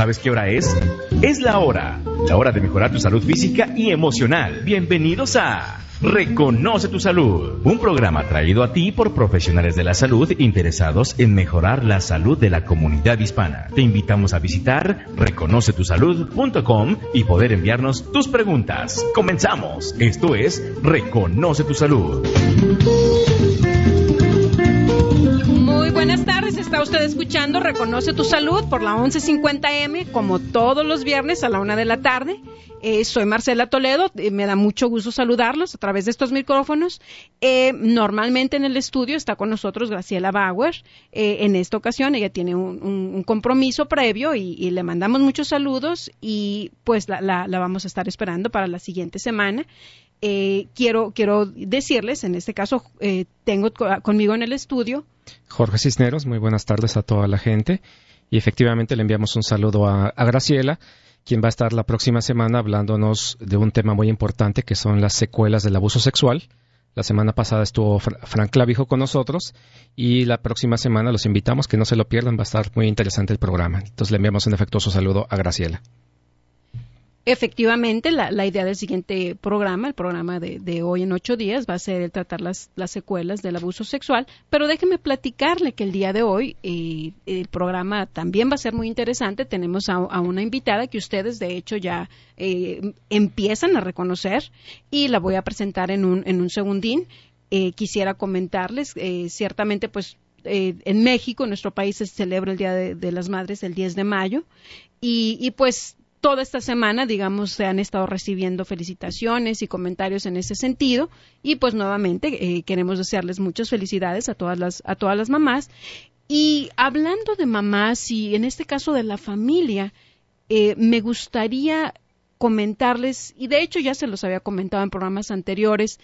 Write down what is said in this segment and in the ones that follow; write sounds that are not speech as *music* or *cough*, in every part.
¿Sabes qué hora es? Es la hora. La hora de mejorar tu salud física y emocional. Bienvenidos a Reconoce tu Salud. Un programa traído a ti por profesionales de la salud interesados en mejorar la salud de la comunidad hispana. Te invitamos a visitar reconocetusalud.com y poder enviarnos tus preguntas. Comenzamos. Esto es Reconoce tu Salud. Buenas tardes, está usted escuchando Reconoce tu Salud por la 1150M, como todos los viernes a la una de la tarde. Eh, soy Marcela Toledo, eh, me da mucho gusto saludarlos a través de estos micrófonos. Eh, normalmente en el estudio está con nosotros Graciela Bauer. en esta ocasión ella tiene un, compromiso previo y, le mandamos muchos saludos y pues la vamos a estar esperando para la siguiente semana. Eh, quiero, quiero decirles, en este caso eh, tengo conmigo en el estudio. Jorge Cisneros, muy buenas tardes a toda la gente. Y efectivamente le enviamos un saludo a, Graciela, quien va a estar la próxima semana hablándonos de un tema muy importante que son las secuelas del abuso sexual. La semana pasada estuvo Frank Clavijo con nosotros y la próxima semana los invitamos que no se lo pierdan, va a estar muy interesante el programa. Entonces le enviamos un afectuoso saludo a Graciela. Efectivamente, la, idea del siguiente programa, el programa de, hoy en ocho días, va a ser el tratar las, secuelas del abuso sexual, pero déjeme platicarle que el día de hoy eh, el programa también va a ser muy interesante. Tenemos a, una invitada que ustedes, de hecho, ya eh, empiezan a reconocer y la voy a presentar en un, en un segundín. Eh, quisiera comentarles, ciertamente, pues en México, en nuestro país, se celebra el Día de, las Madres el 10 de mayo. Y, y, pues toda esta semana, digamos, se han estado recibiendo felicitaciones y comentarios en ese sentido. Y pues nuevamente eh, queremos desearles muchas felicidades a todas las, a todas las mamás. Y hablando de mamás y en este caso de la familia, eh, me gustaría comentarles, y de hecho ya se los había comentado en programas anteriores,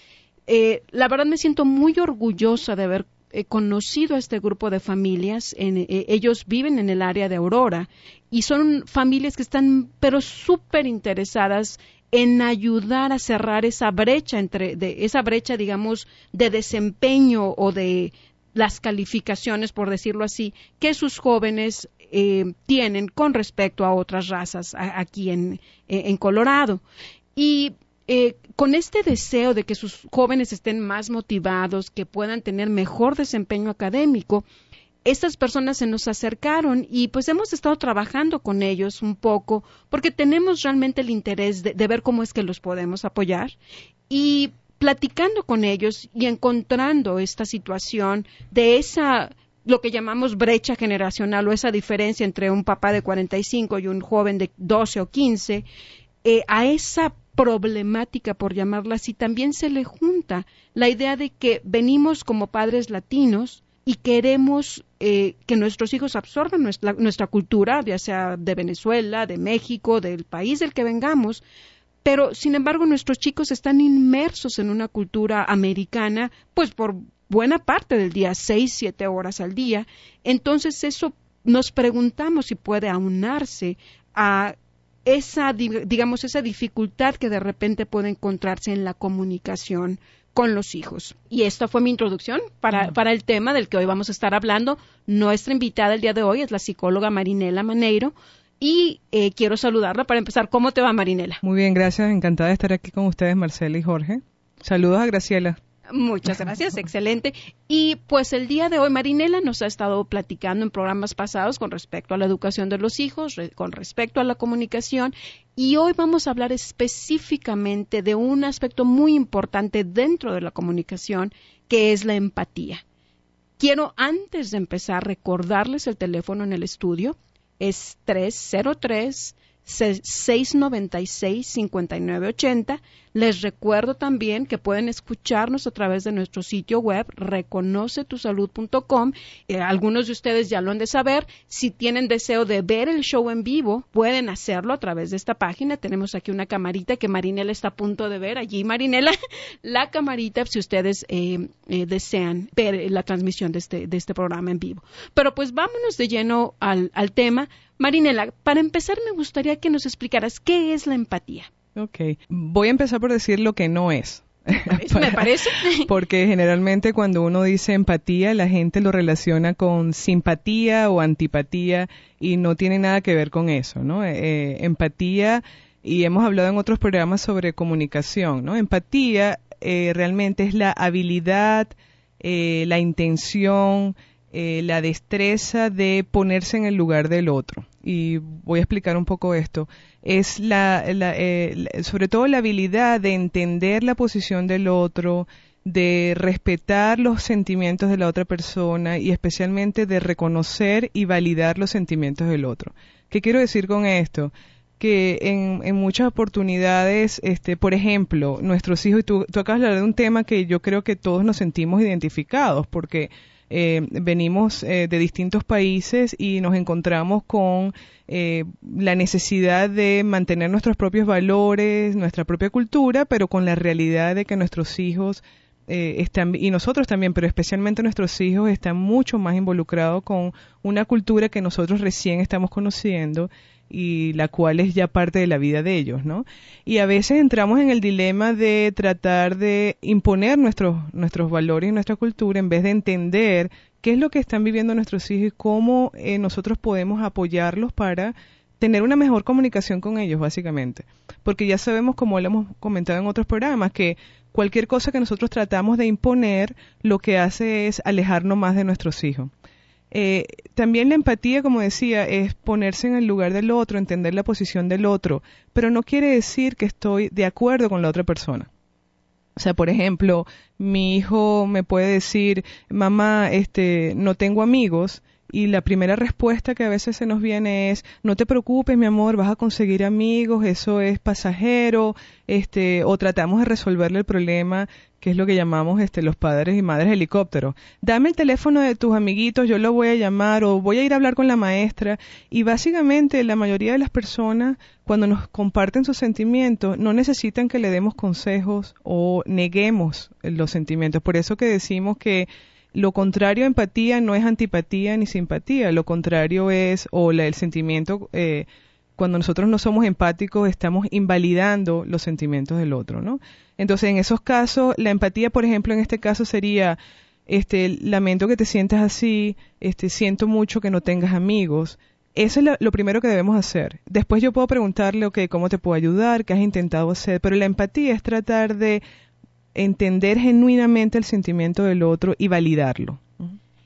eh, la verdad me siento muy orgullosa de haber He conocido a este grupo de familias. En, eh, ellos viven en el área de Aurora y son familias que están, pero súper interesadas en ayudar a cerrar esa brecha entre de, esa brecha digamos de desempeño o de las calificaciones por decirlo así que sus jóvenes eh, tienen con respecto a otras razas aquí en, eh, en Colorado y eh, con este deseo de que sus jóvenes estén más motivados, que puedan tener mejor desempeño académico, estas personas se nos acercaron y pues hemos estado trabajando con ellos un poco porque tenemos realmente el interés de, ver cómo es que los podemos apoyar y platicando con ellos y encontrando esta situación de esa lo que llamamos brecha generacional o esa diferencia entre un papá de 45 y un joven de 12 o 15, eh, a esa problemática, por llamarla así, también se le junta la idea de que venimos como padres latinos y queremos eh, que nuestros hijos absorban nuestra, nuestra cultura, ya sea de Venezuela, de México, del país del que vengamos, pero sin embargo nuestros chicos están inmersos en una cultura americana, pues por buena parte del día, seis, siete horas al día. Entonces eso nos preguntamos si puede aunarse a esa, digamos, esa dificultad que de repente puede encontrarse en la comunicación con los hijos. Y esta fue mi introducción para, para, el tema del que hoy vamos a estar hablando. Nuestra invitada el día de hoy es la psicóloga Marinela Maneiro. Y eh, quiero saludarla para empezar. ¿Cómo te va, Marinela? Muy bien, gracias. Encantada de estar aquí con ustedes, Marcela y Jorge. Saludos a Graciela. Muchas gracias, excelente. Y pues el día de hoy Marinela nos ha estado platicando en programas pasados con respecto a la educación de los hijos, con respecto a la comunicación, y hoy vamos a hablar específicamente de un aspecto muy importante dentro de la comunicación, que es la empatía. Quiero antes de empezar recordarles el teléfono en el estudio, es 303 696-5980. Les recuerdo también que pueden escucharnos a través de nuestro sitio web reconocetusalud.com. Eh, algunos de ustedes ya lo han de saber. Si tienen deseo de ver el show en vivo, pueden hacerlo a través de esta página. Tenemos aquí una camarita que Marinela está a punto de ver. Allí, Marinela, *laughs* la camarita si ustedes eh, eh, desean ver la transmisión de este, de este programa en vivo. Pero pues vámonos de lleno al, al tema. Marinela, para empezar me gustaría que nos explicaras qué es la empatía. Ok, voy a empezar por decir lo que no es. Me *laughs* parece. Porque generalmente cuando uno dice empatía, la gente lo relaciona con simpatía o antipatía y no tiene nada que ver con eso, ¿no? Eh, eh, empatía, y hemos hablado en otros programas sobre comunicación, ¿no? Empatía eh, realmente es la habilidad, la intención, la destreza de ponerse en el lugar del otro. Y voy a explicar un poco esto es la, eh, sobre todo la habilidad de entender la posición del otro, de respetar los sentimientos de la otra persona y especialmente de reconocer y validar los sentimientos del otro. ¿Qué quiero decir con esto? que en, en, muchas oportunidades, este, por ejemplo, nuestros hijos, y tú, tú acabas de hablar de un tema que yo creo que todos nos sentimos identificados, porque eh, venimos eh, de distintos países y nos encontramos con eh, la necesidad de mantener nuestros propios valores, nuestra propia cultura, pero con la realidad de que nuestros hijos están, y nosotros también, pero especialmente nuestros hijos están mucho más involucrados con una cultura que nosotros recién estamos conociendo y la cual es ya parte de la vida de ellos, ¿no? Y a veces entramos en el dilema de tratar de imponer nuestros, nuestros valores y nuestra cultura en vez de entender qué es lo que están viviendo nuestros hijos y cómo eh, nosotros podemos apoyarlos para tener una mejor comunicación con ellos, básicamente. Porque ya sabemos, como lo hemos comentado en otros programas, que cualquier cosa que nosotros tratamos de imponer, lo que hace es alejarnos más de nuestros hijos. Eh, también la empatía, como decía, es ponerse en el lugar del otro, entender la posición del otro, pero no quiere decir que estoy de acuerdo con la otra persona. O sea, por ejemplo, mi hijo me puede decir, mamá, este, no tengo amigos, y la primera respuesta que a veces se nos viene es no te preocupes mi amor vas a conseguir amigos eso es pasajero este o tratamos de resolverle el problema que es lo que llamamos este los padres y madres helicópteros dame el teléfono de tus amiguitos yo lo voy a llamar o voy a ir a hablar con la maestra y básicamente la mayoría de las personas cuando nos comparten sus sentimientos no necesitan que le demos consejos o neguemos los sentimientos. Por eso que decimos que lo contrario a empatía no es antipatía ni simpatía, lo contrario es, o el sentimiento, eh, cuando nosotros no somos empáticos, estamos invalidando los sentimientos del otro, ¿no? Entonces, en esos casos, la empatía, por ejemplo, en este caso sería, este, lamento que te sientas así, este, siento mucho que no tengas amigos. Eso es lo, primero que debemos hacer. Después yo puedo preguntarle, ok, ¿cómo te puedo ayudar? ¿Qué has intentado hacer? Pero la empatía es tratar de entender genuinamente el sentimiento del otro y validarlo.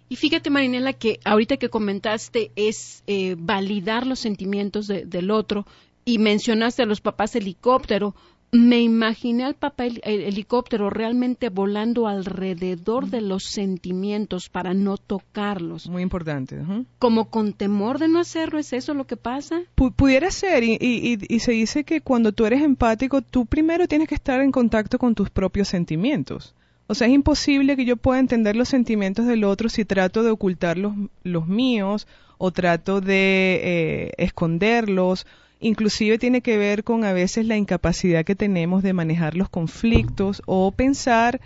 Y fíjate, Marinela, que ahorita que comentaste es eh, validar los sentimientos del otro y mencionaste a los papás helicóptero me imaginé al papá helicóptero realmente volando alrededor de los sentimientos para no tocarlos. Muy importante. Como con temor de no hacerlo, ¿es eso lo que pasa? pudiera ser, y, y, se dice que cuando tú eres empático, tú primero tienes que estar en contacto con tus propios sentimientos. O sea, es imposible que yo pueda entender los sentimientos del otro si trato de ocultar los, los míos o trato de eh, esconderlos inclusive tiene que ver con a veces la incapacidad que tenemos de manejar los conflictos o pensar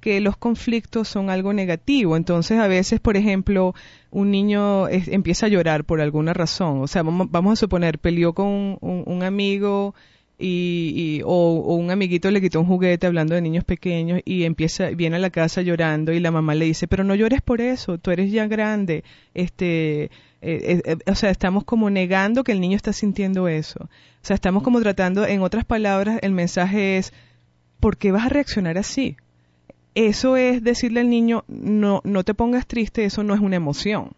que los conflictos son algo negativo. Entonces, a veces, por ejemplo, un niño empieza a llorar por alguna razón. O sea, vamos, a suponer, peleó con un, amigo y, o, o, un amiguito le quitó un juguete hablando de niños pequeños y empieza, viene a la casa llorando y la mamá le dice, pero no llores por eso, tú eres ya grande, este, eh, eh, o sea, estamos como negando que el niño está sintiendo eso. O sea, estamos como tratando, en otras palabras, el mensaje es, ¿por qué vas a reaccionar así? Eso es decirle al niño, no, no te pongas triste, eso no es una emoción.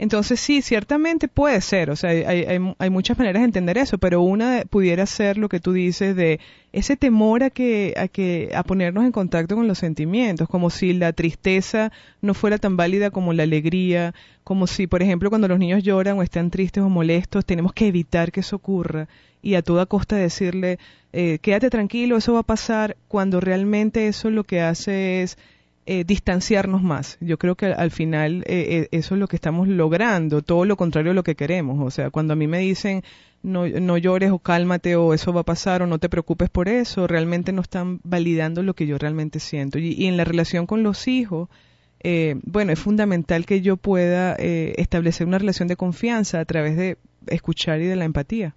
Entonces sí, ciertamente puede ser, o sea, hay, muchas maneras de entender eso, pero una pudiera ser lo que tú dices de ese temor a que, a que, a ponernos en contacto con los sentimientos, como si la tristeza no fuera tan válida como la alegría, como si, por ejemplo, cuando los niños lloran o están tristes o molestos, tenemos que evitar que eso ocurra y a toda costa decirle, eh, quédate tranquilo, eso va a pasar, cuando realmente eso lo que hace es eh, distanciarnos más. Yo creo que al final eh, eh, eso es lo que estamos logrando, todo lo contrario a lo que queremos. O sea, cuando a mí me dicen no, no llores o cálmate o eso va a pasar o no te preocupes por eso, realmente no están validando lo que yo realmente siento. Y, en la relación con los hijos, bueno, es fundamental que yo pueda establecer una relación de confianza a través de escuchar y de la empatía.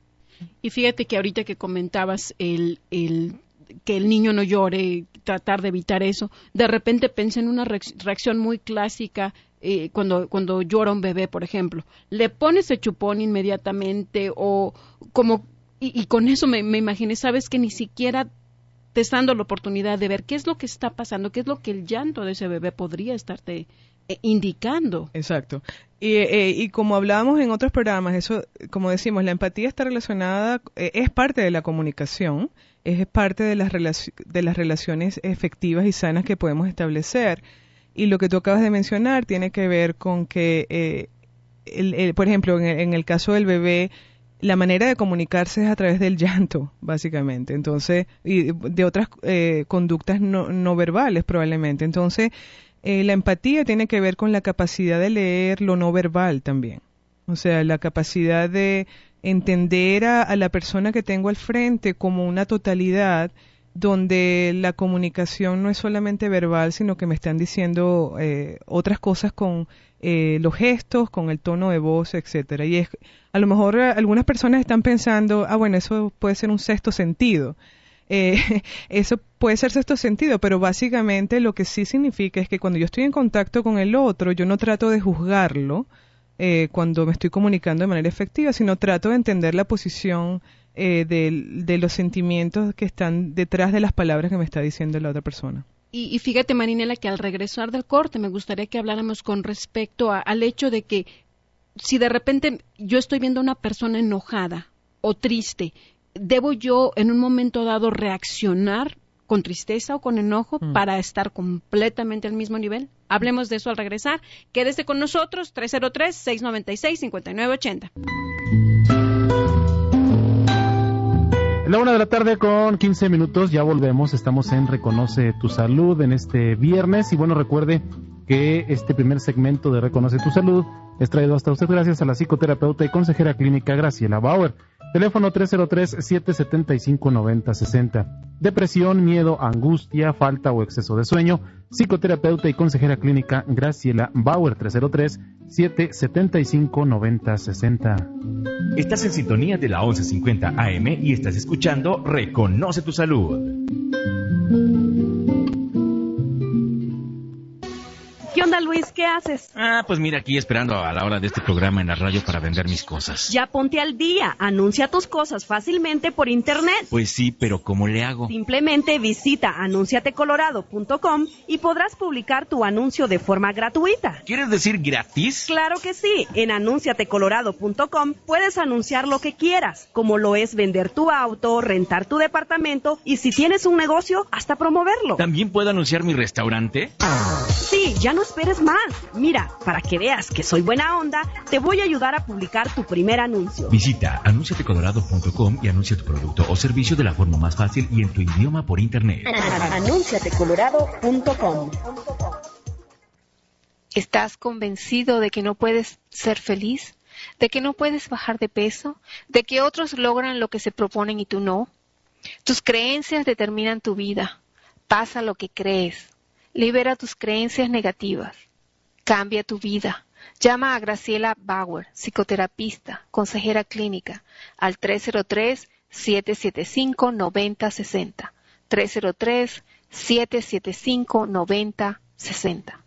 Y fíjate que ahorita que comentabas el, el que el niño no llore, tratar de evitar eso. De repente pensé en una reacción muy clásica eh, cuando, cuando llora un bebé, por ejemplo. Le pones el chupón inmediatamente o como... Y, con eso me, me imaginé, sabes que ni siquiera te está dando la oportunidad de ver qué es lo que está pasando, qué es lo que el llanto de ese bebé podría estarte eh, indicando. Exacto. Y, eh, y, como hablábamos en otros programas, eso, como decimos, la empatía está relacionada, eh, es parte de la comunicación, es parte de las, de las relaciones efectivas y sanas que podemos establecer. Y lo que tú acabas de mencionar tiene que ver con que, el, por ejemplo, en el, caso del bebé, la manera de comunicarse es a través del llanto, básicamente. Entonces, y de otras conductas no, no verbales, probablemente. Entonces, eh, la empatía tiene que ver con la capacidad de leer lo no verbal también. O sea, la capacidad de entender a, la persona que tengo al frente como una totalidad donde la comunicación no es solamente verbal, sino que me están diciendo eh, otras cosas con eh, los gestos, con el tono de voz, etcétera. Y es, a lo mejor algunas personas están pensando, ah, bueno, eso puede ser un sexto sentido. Eh, *laughs* eso puede ser sexto sentido, pero básicamente lo que sí significa es que cuando yo estoy en contacto con el otro, yo no trato de juzgarlo eh, cuando me estoy comunicando de manera efectiva, sino trato de entender la posición eh, de, los sentimientos que están detrás de las palabras que me está diciendo la otra persona. Y, fíjate, Marinela, que al regresar del corte me gustaría que habláramos con respecto al hecho de que si de repente yo estoy viendo a una persona enojada o triste ¿debo yo en un momento dado reaccionar con tristeza o con enojo mm. para estar completamente al mismo nivel? Hablemos de eso al regresar. Quédese con nosotros, 303-696-5980. La una de la tarde con 15 minutos, ya volvemos, estamos en Reconoce tu Salud en este viernes y bueno, recuerde que este primer segmento de Reconoce tu Salud es traído hasta usted gracias a la psicoterapeuta y consejera clínica Graciela Bauer. Teléfono 303-775-9060. Depresión, miedo, angustia, falta o exceso de sueño. Psicoterapeuta y consejera clínica Graciela Bauer 303-775-9060. Estás en sintonía de la 1150 AM y estás escuchando Reconoce tu Salud. Onda, Luis? ¿Qué haces? Ah, pues mira, aquí esperando a la hora de este programa en la radio para vender mis cosas. Ya ponte al día. Anuncia tus cosas fácilmente por internet. Pues sí, pero ¿cómo le hago? Simplemente visita anunciatecolorado.com y podrás publicar tu anuncio de forma gratuita. ¿Quieres decir gratis? Claro que sí. En anunciatecolorado.com puedes anunciar lo que quieras, como lo es vender tu auto, rentar tu departamento y si tienes un negocio, hasta promoverlo. ¿También puedo anunciar mi restaurante? Sí, ya no esperes más. Mira, para que veas que soy buena onda, te voy a ayudar a publicar tu primer anuncio. Visita anunciatecolorado.com y anuncia tu producto o servicio de la forma más fácil y en tu idioma por internet. anunciatecolorado.com ¿Estás convencido de que no puedes ser feliz? ¿De que no puedes bajar de peso? ¿De que otros logran lo que se proponen y tú no? Tus creencias determinan tu vida. Pasa lo que crees. Libera tus creencias negativas. Cambia tu vida. Llama a Graciela Bauer, psicoterapista, consejera clínica, al 303-775-9060. 303-775-9060.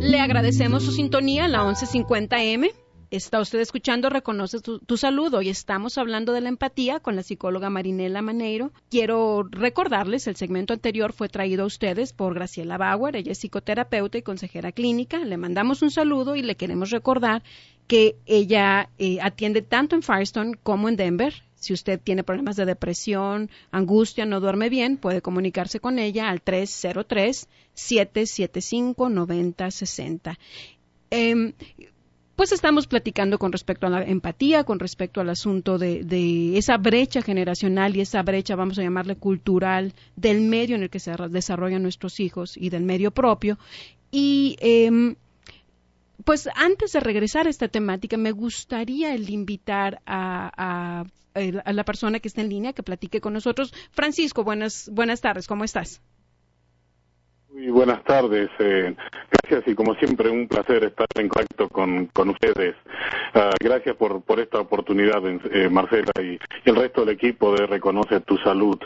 Le agradecemos su sintonía en la 1150M. Está usted escuchando Reconoce tu, salud. Hoy estamos hablando de la empatía con la psicóloga Marinela Maneiro. Quiero recordarles, el segmento anterior fue traído a ustedes por Graciela Bauer. Ella es psicoterapeuta y consejera clínica. Le mandamos un saludo y le queremos recordar que ella eh, atiende tanto en Firestone como en Denver. Si usted tiene problemas de depresión, angustia, no duerme bien, puede comunicarse con ella al 303-775-9060 pues estamos platicando con respecto a la empatía, con respecto al asunto de, esa brecha generacional y esa brecha, vamos a llamarle cultural, del medio en el que se desarrollan nuestros hijos y del medio propio. Y em, pues antes de regresar a esta temática, me gustaría el invitar a, a, la persona que está en línea que platique con nosotros. Francisco, buenas, buenas tardes, ¿cómo estás? Muy buenas tardes. Eh, gracias y como siempre un placer estar en contacto con, con ustedes. Uh, gracias por, por esta oportunidad, eh, Marcela y, el resto del equipo de Reconoce tu Salud.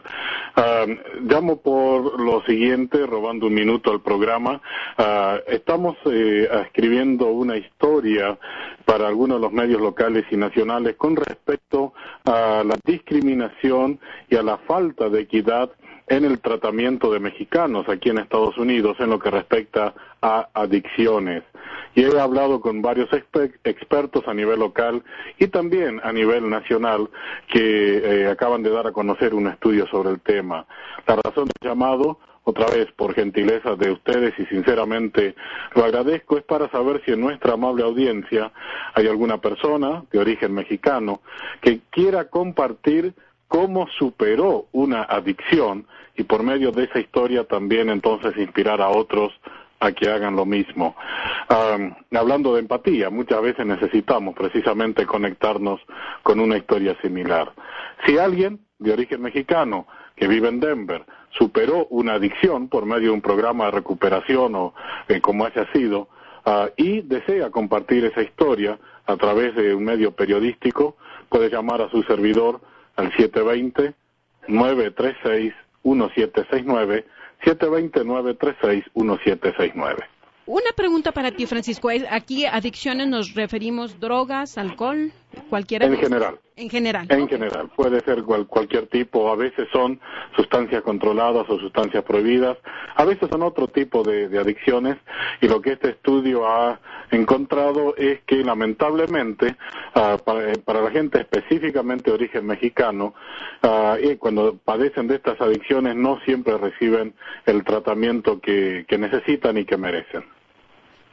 Uh, llamo por lo siguiente, robando un minuto al programa. Uh, estamos eh, escribiendo una historia para algunos de los medios locales y nacionales con respecto a la discriminación y a la falta de equidad en el tratamiento de mexicanos aquí en Estados Unidos en lo que respecta a adicciones. Y he hablado con varios expertos a nivel local y también a nivel nacional que eh, acaban de dar a conocer un estudio sobre el tema. La razón del llamado otra vez por gentileza de ustedes y sinceramente lo agradezco, es para saber si en nuestra amable audiencia hay alguna persona de origen mexicano que quiera compartir cómo superó una adicción y por medio de esa historia también entonces inspirar a otros a que hagan lo mismo. Hablando de empatía, muchas veces necesitamos precisamente conectarnos con una historia similar. Si alguien de origen mexicano que vive en Denver superó una adicción por medio de un programa de recuperación o eh, como haya sido, uh, y desea compartir esa historia a través de un medio periodístico, puede llamar a su servidor al 720-936-1769, 720-936-1769. Una pregunta para ti, Francisco. Aquí adicciones nos referimos drogas, alcohol, cualquiera. En general. En general. En general. Puede ser cualquier tipo. A veces son sustancias controladas o sustancias prohibidas. A veces son otro tipo de, adicciones. Y lo que este estudio ha encontrado es que lamentablemente uh, para, para, la gente específicamente de origen mexicano, uh, y cuando padecen de estas adicciones no siempre reciben el tratamiento que, que necesitan y que merecen.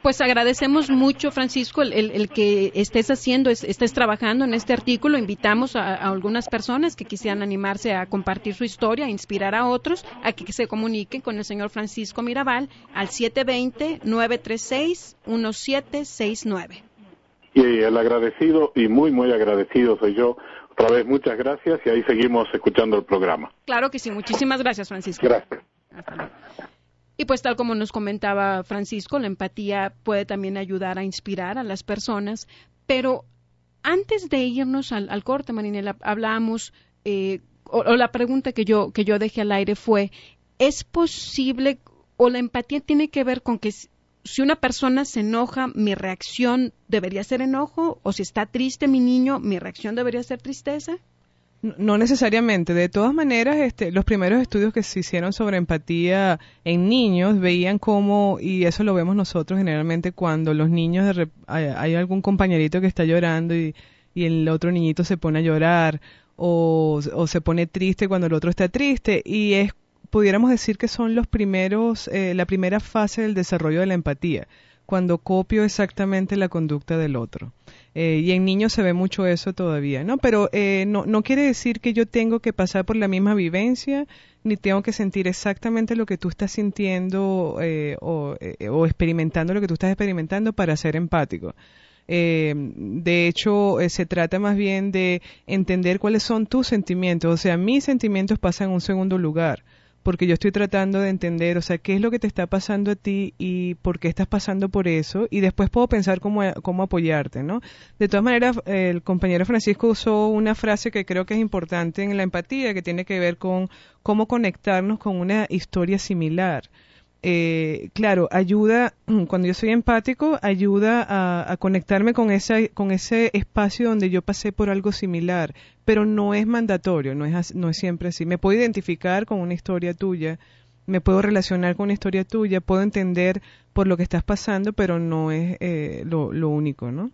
Pues agradecemos mucho, Francisco, el, que estés haciendo, estés trabajando en este artículo. Invitamos a, algunas personas que quisieran animarse a compartir su historia, a inspirar a otros, a que se comuniquen con el señor Francisco Mirabal al 720-936-1769. Y el agradecido y muy, muy agradecido soy yo. Otra vez, muchas gracias y ahí seguimos escuchando el programa. Claro que sí. Muchísimas gracias, Francisco. Gracias. Y pues tal como nos comentaba Francisco, la empatía puede también ayudar a inspirar a las personas, pero antes de irnos al, corte, Marinela, hablamos, eh, o, la pregunta que yo, que yo dejé al aire fue, ¿es posible o la empatía tiene que ver con que si una persona se enoja, mi reacción debería ser enojo, o si está triste mi niño, mi reacción debería ser tristeza? No necesariamente. De todas maneras, este, los primeros estudios que se hicieron sobre empatía en niños veían cómo, y eso lo vemos nosotros generalmente cuando los niños, hay, algún compañerito que está llorando y, el otro niñito se pone a llorar o, se pone triste cuando el otro está triste y es, pudiéramos decir que son los primeros, eh, la primera fase del desarrollo de la empatía cuando copio exactamente la conducta del otro. Eh, y en niños se ve mucho eso todavía, ¿no? Pero eh, no, no quiere decir que yo tengo que pasar por la misma vivencia, ni tengo que sentir exactamente lo que tú estás sintiendo eh, o, o, experimentando lo que tú estás experimentando para ser empático. de hecho, se trata más bien de entender cuáles son tus sentimientos. O sea, mis sentimientos pasan en un segundo lugar porque yo estoy tratando de entender, o sea, qué es lo que te está pasando a ti y por qué estás pasando por eso, y después puedo pensar cómo, cómo apoyarte, ¿no? De todas maneras, el compañero Francisco usó una frase que creo que es importante en la empatía, que tiene que ver con cómo conectarnos con una historia similar eh, claro, ayuda, *clears throat* cuando yo soy empático, ayuda a, conectarme con, esa, con ese espacio donde yo pasé por algo similar, pero no es mandatorio, no es, no es siempre así. Me puedo identificar con una historia tuya, me puedo relacionar con una historia tuya, puedo entender por lo que estás pasando, pero no es eh, lo, único, ¿no?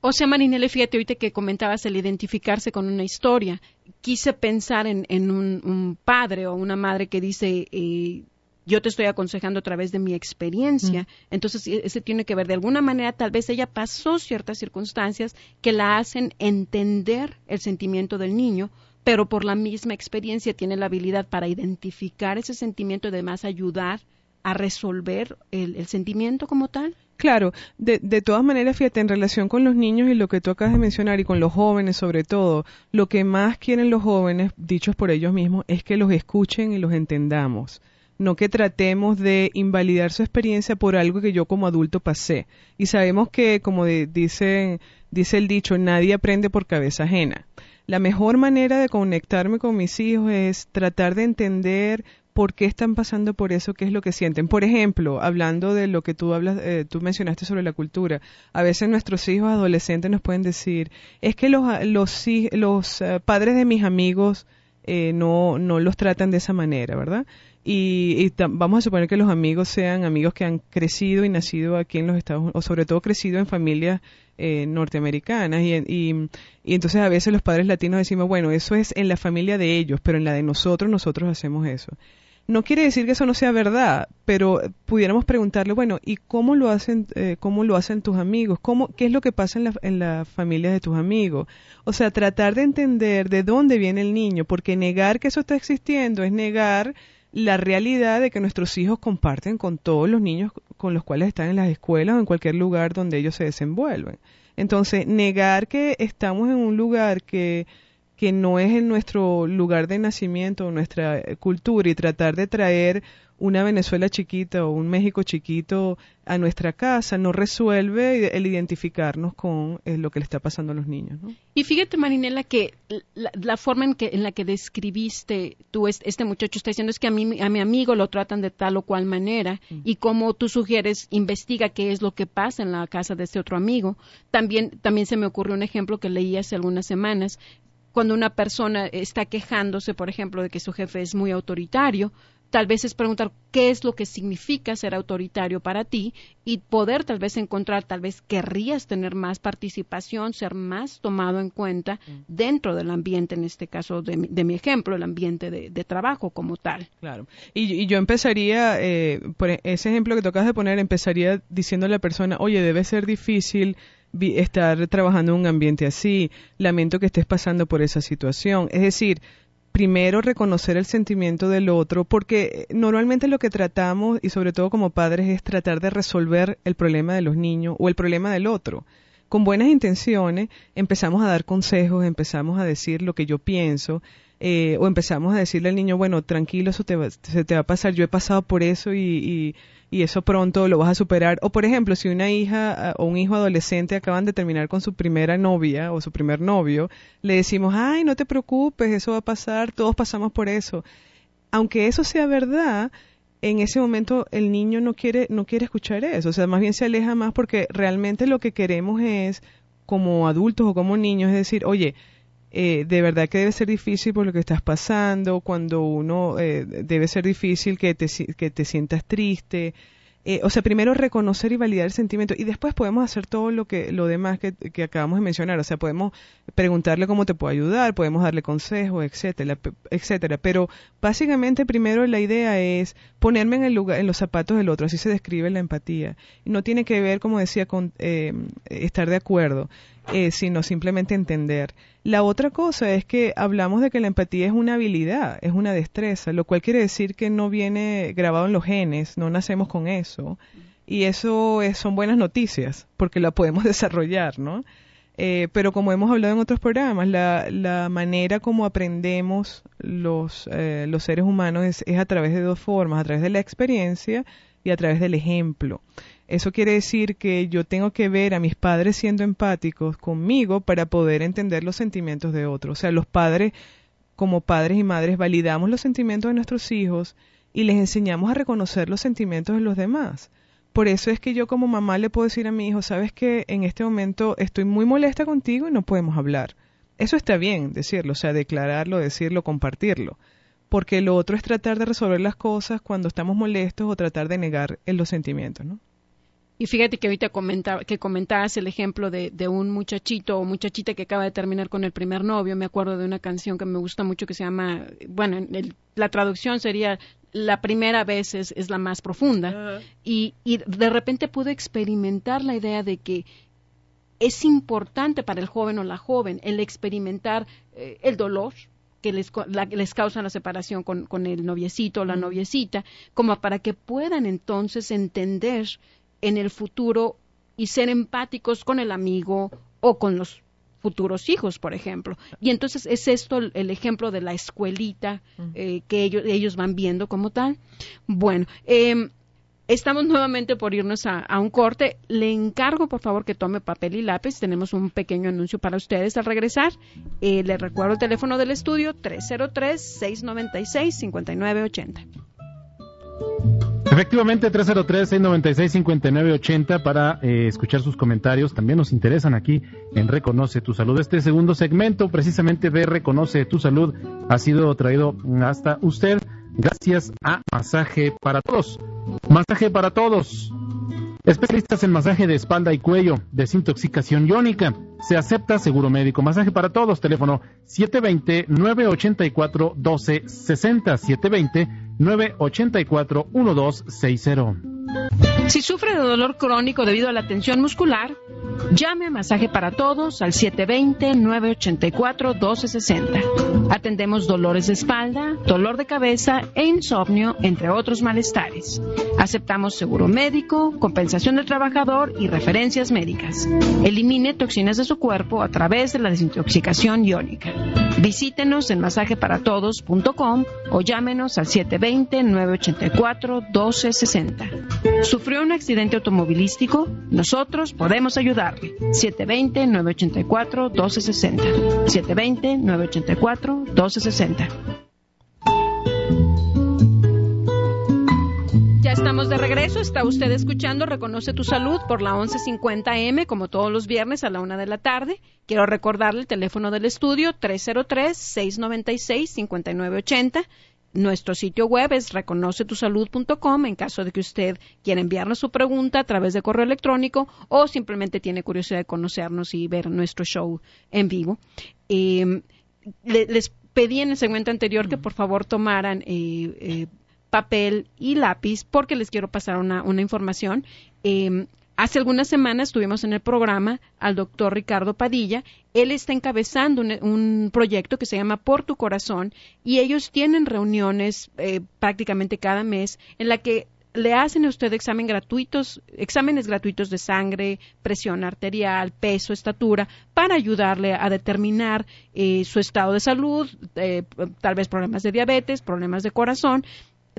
O sea, Marinelle, fíjate ahorita que comentabas el identificarse con una historia. Quise pensar en, en un, un, padre o una madre que dice, eh, yo te estoy aconsejando a través de mi experiencia. Mm. Entonces, e, ese tiene que ver, de alguna manera, tal vez ella pasó ciertas circunstancias que la hacen entender el sentimiento del niño, pero por la misma experiencia tiene la habilidad para identificar ese sentimiento y además ayudar a resolver el, sentimiento como tal. Claro, de, de, todas maneras, fíjate, en relación con los niños y lo que tú acabas de mencionar y con los jóvenes sobre todo, lo que más quieren los jóvenes, dichos por ellos mismos, es que los escuchen y los entendamos no que tratemos de invalidar su experiencia por algo que yo como adulto pasé. Y sabemos que, como dice, dice el dicho, nadie aprende por cabeza ajena. La mejor manera de conectarme con mis hijos es tratar de entender por qué están pasando por eso, qué es lo que sienten. Por ejemplo, hablando de lo que tú hablas, eh, tú mencionaste sobre la cultura, a veces nuestros hijos adolescentes nos pueden decir, es que los, los, los eh, padres de mis amigos eh, no, no los tratan de esa manera, ¿verdad? Y, vamos a suponer que los amigos sean amigos que han crecido y nacido aquí en los Estados Unidos, o sobre todo crecido en familias norteamericanas. Y, y, y, entonces a veces los padres latinos decimos, bueno, eso es en la familia de ellos, pero en la de nosotros, nosotros hacemos eso. No quiere decir que eso no sea verdad, pero pudiéramos preguntarle, bueno, ¿y cómo lo hacen, eh, cómo lo hacen tus amigos? ¿Cómo, ¿Qué es lo que pasa en la, en la familia de tus amigos? O sea, tratar de entender de dónde viene el niño, porque negar que eso está existiendo es negar la realidad de que nuestros hijos comparten con todos los niños con los cuales están en las escuelas o en cualquier lugar donde ellos se desenvuelven. Entonces, negar que estamos en un lugar que que no es en nuestro lugar de nacimiento, nuestra cultura, y tratar de traer una Venezuela chiquita o un México chiquito a nuestra casa no resuelve el identificarnos con eh, lo que le está pasando a los niños. Y fíjate, Marinela, que la, forma en, que, en la que describiste tú, este muchacho está diciendo es que a, mí, a mi amigo lo tratan de tal o cual manera mm. y como tú sugieres, investiga qué es lo que pasa en la casa de este otro amigo. También, también se me ocurrió un ejemplo que leí hace algunas semanas cuando una persona está quejándose, por ejemplo, de que su jefe es muy autoritario, tal vez es preguntar qué es lo que significa ser autoritario para ti y poder tal vez encontrar, tal vez querrías tener más participación, ser más tomado en cuenta mm. dentro del ambiente, en este caso de mi, ejemplo, el ambiente de, trabajo como tal. Claro. Y, yo empezaría, eh, por ese ejemplo que tocas de poner, empezaría diciendo a la persona, oye, debe ser difícil estar trabajando en un ambiente así, lamento que estés pasando por esa situación. Es decir, primero reconocer el sentimiento del otro, porque normalmente lo que tratamos, y sobre todo como padres, es tratar de resolver el problema de los niños o el problema del otro. Con buenas intenciones empezamos a dar consejos, empezamos a decir lo que yo pienso, eh, o empezamos a decirle al niño, bueno, tranquilo, eso te se te va a pasar, yo he pasado por eso y y eso pronto lo vas a superar. O por ejemplo, si una hija ah, o un hijo adolescente acaban de terminar con su primera novia o su primer novio, le decimos, ay, no te preocupes, eso va a pasar, todos pasamos por eso. Aunque eso sea verdad, en ese momento el niño no quiere, no quiere escuchar eso, o sea, más bien se aleja más porque realmente lo que queremos es, como adultos o como niños, es decir, oye, eh, de verdad que debe ser difícil por lo que estás pasando, cuando uno eh, debe ser difícil que te, que te sientas triste. Eh, o sea, primero reconocer y validar el sentimiento y después podemos hacer todo lo que lo demás que, que, acabamos de mencionar. O sea, podemos preguntarle cómo te puedo ayudar, podemos darle consejos, etcétera, etcétera. Pero básicamente primero la idea es ponerme en el lugar, en los zapatos del otro. Así se describe la empatía. No tiene que ver, como decía, con estar de acuerdo. Eh, sino simplemente entender. La otra cosa es que hablamos de que la empatía es una habilidad, es una destreza, lo cual quiere decir que no viene grabado en los genes, no nacemos con eso. Y eso son buenas noticias, porque la podemos *laughs* desarrollar, ¿no? Eh, pero como hemos hablado en otros programas, la, manera como aprendemos los, eh, los seres humanos es, es, a través de dos formas, a través de la experiencia y a través del ejemplo. Eso quiere decir que yo tengo que ver a mis padres siendo empáticos conmigo para poder entender los sentimientos de otros. O sea, los padres, como padres y madres, validamos los sentimientos de nuestros hijos y les enseñamos a reconocer los sentimientos de los demás. Por eso es que yo como mamá le puedo decir a mi hijo, sabes que en este momento estoy muy molesta contigo y no podemos hablar. Eso está bien decirlo, o sea, declararlo, decirlo, compartirlo. Porque lo otro es tratar de resolver las cosas cuando estamos molestos o tratar de negar los sentimientos, ¿no? Y fíjate que ahorita comentaba, que comentabas el ejemplo de, de, un muchachito o muchachita que acaba de terminar con el primer novio. Me acuerdo de una canción que me gusta mucho que se llama, bueno, la traducción sería La primera vez es, es la más profunda. y, y de repente pude experimentar la idea de que es importante para el joven o la joven el experimentar eh, el dolor, que les, les causa la separación con, con, el noviecito o la noviecita, como para que puedan entonces entender en el futuro y ser empáticos con el amigo o con los futuros hijos, por ejemplo. Y entonces es esto el ejemplo de la escuelita eh, que ellos, ellos van viendo como tal. Bueno, eh, Estamos nuevamente por irnos a, un corte. Le encargo, por favor, que tome papel y lápiz. Tenemos un pequeño anuncio para ustedes al regresar. Eh, le recuerdo el teléfono del estudio 303-696-5980. Efectivamente, 303-696-5980 para eh, escuchar sus comentarios. También nos interesan aquí en Reconoce tu Salud. Este segundo segmento, precisamente de Reconoce tu Salud, ha sido traído hasta usted gracias a Masaje para Todos. Masaje para Todos. Especialistas en masaje de espalda y cuello, desintoxicación iónica. Se acepta seguro médico. Masaje para todos. Teléfono 720-984-1260. 720-984-1260. Si sufre de dolor crónico debido a la tensión muscular, llame a Masaje para Todos al 720-984-1260. Atendemos dolores de espalda, dolor de cabeza e insomnio, entre otros malestares. Aceptamos seguro médico, compensación del trabajador y referencias médicas. Elimine toxinas de su cuerpo a través de la desintoxicación iónica. Visítenos en masajeparatodos.com o llámenos al 720-984-1260. ¿Sufrió un accidente automovilístico? Nosotros podemos ayudarle. 720-984-1260. 720-984-1260. Ya estamos de regreso. Está usted escuchando Reconoce tu Salud por la 1150M, como todos los viernes a la una de la tarde. Quiero recordarle el teléfono del estudio 303-696-5980 nuestro sitio web es reconocetusalud.com en caso de que usted quiera enviarnos su pregunta a través de correo electrónico o simplemente tiene curiosidad de conocernos y ver nuestro show en vivo. Em, les pedí en el segmento anterior que por favor tomaran eh, eh, papel y lápiz porque les quiero pasar una, una información. Hace algunas semanas estuvimos en el programa al doctor Ricardo Padilla. Él está encabezando un, proyecto que se llama Por tu Corazón y ellos tienen reuniones eh, prácticamente cada mes en la que le hacen a usted examen gratuitos, exámenes gratuitos de sangre, presión arterial, peso, estatura, para ayudarle a determinar eh, su estado de salud, eh, tal vez problemas de diabetes, problemas de corazón.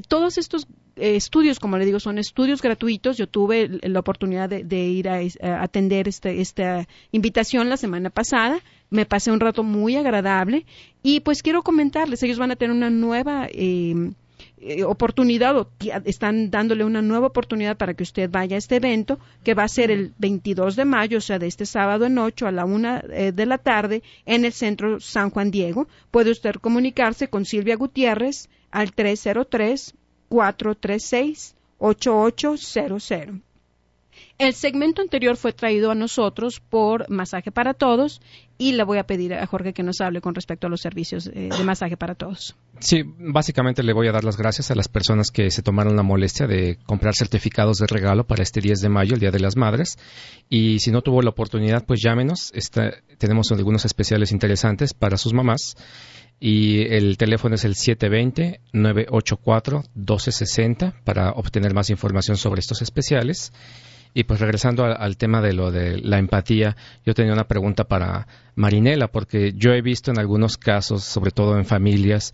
Todos estos eh, estudios, como le digo, son estudios gratuitos. Yo tuve la oportunidad de, ir a, atender este, esta invitación la semana pasada. Me pasé un rato muy agradable y pues quiero comentarles, ellos van a tener una nueva em, eh, oportunidad o están dándole una nueva oportunidad para que usted vaya a este evento que va a ser el 22 de mayo, o sea, de este sábado en 8 a la 1 eh, de la tarde en el centro San Juan Diego. Puede usted comunicarse con Silvia Gutiérrez al 303 436-8800. El segmento anterior fue traído a nosotros por Masaje para Todos y le voy a pedir a Jorge que nos hable con respecto a los servicios eh, de masaje para todos. Sí, básicamente le voy a dar las gracias a las personas que se tomaron la molestia de comprar certificados de regalo para este 10 de mayo, el Día de las Madres. Y si no tuvo la oportunidad, pues llámenos. tenemos algunos especiales interesantes para sus mamás y el teléfono es el 720-984-1260 para obtener más información sobre estos especiales. Y pues regresando al, tema de lo de la empatía, yo tenía una pregunta para Marinela, porque yo he visto en algunos casos, sobre todo en familias,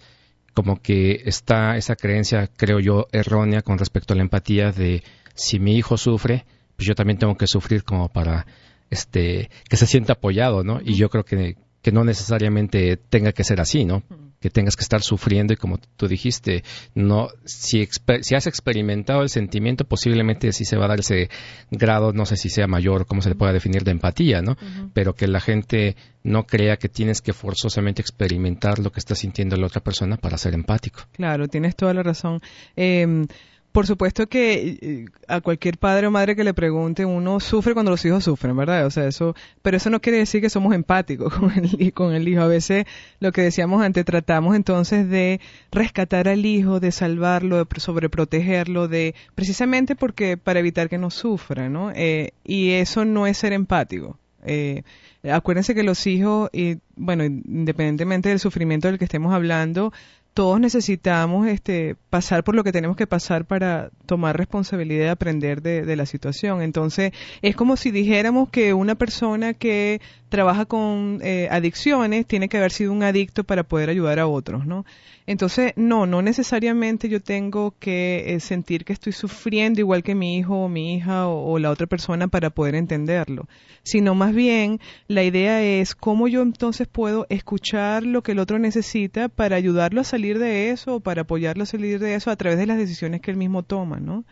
como que está esa creencia, creo yo, errónea con respecto a la empatía de si mi hijo sufre, pues yo también tengo que sufrir como para este que se sienta apoyado, ¿no? Y yo creo que que no necesariamente tenga que ser así, ¿no? Que tengas que estar sufriendo y como tú dijiste, no, si, si has experimentado el sentimiento, posiblemente sí se va a dar ese grado, no sé si sea mayor, cómo se le pueda definir de empatía, ¿no? Pero que la gente no crea que tienes que forzosamente experimentar lo que está sintiendo la otra persona para ser empático. Claro, tienes toda la razón. Eh, por supuesto que eh, a cualquier padre o madre que le pregunte, uno sufre cuando los hijos sufren, ¿verdad? O sea, eso, pero eso no quiere decir que somos empáticos *laughs* con el, con el hijo. A veces, lo que decíamos antes, tratamos entonces de rescatar al hijo, de salvarlo, de sobreprotegerlo, de, precisamente porque, para evitar que no sufra, ¿no? Eh, y eso no es ser empático. Eh, acuérdense que los hijos, y, bueno, independientemente del sufrimiento del que estemos hablando, todos necesitamos este, pasar por lo que tenemos que pasar para tomar responsabilidad y aprender de, la situación. Entonces, es como si dijéramos que una persona que trabaja con eh, adicciones tiene que haber sido un adicto para poder ayudar a otros, ¿no? Entonces, no, no necesariamente yo tengo que eh, sentir que estoy sufriendo igual que mi hijo o mi hija o, la otra persona para poder entenderlo, sino más bien la idea es cómo yo entonces puedo escuchar lo que el otro necesita para ayudarlo a salir de eso para apoyarlo a salir de eso a través de las decisiones que él mismo toma, ¿no?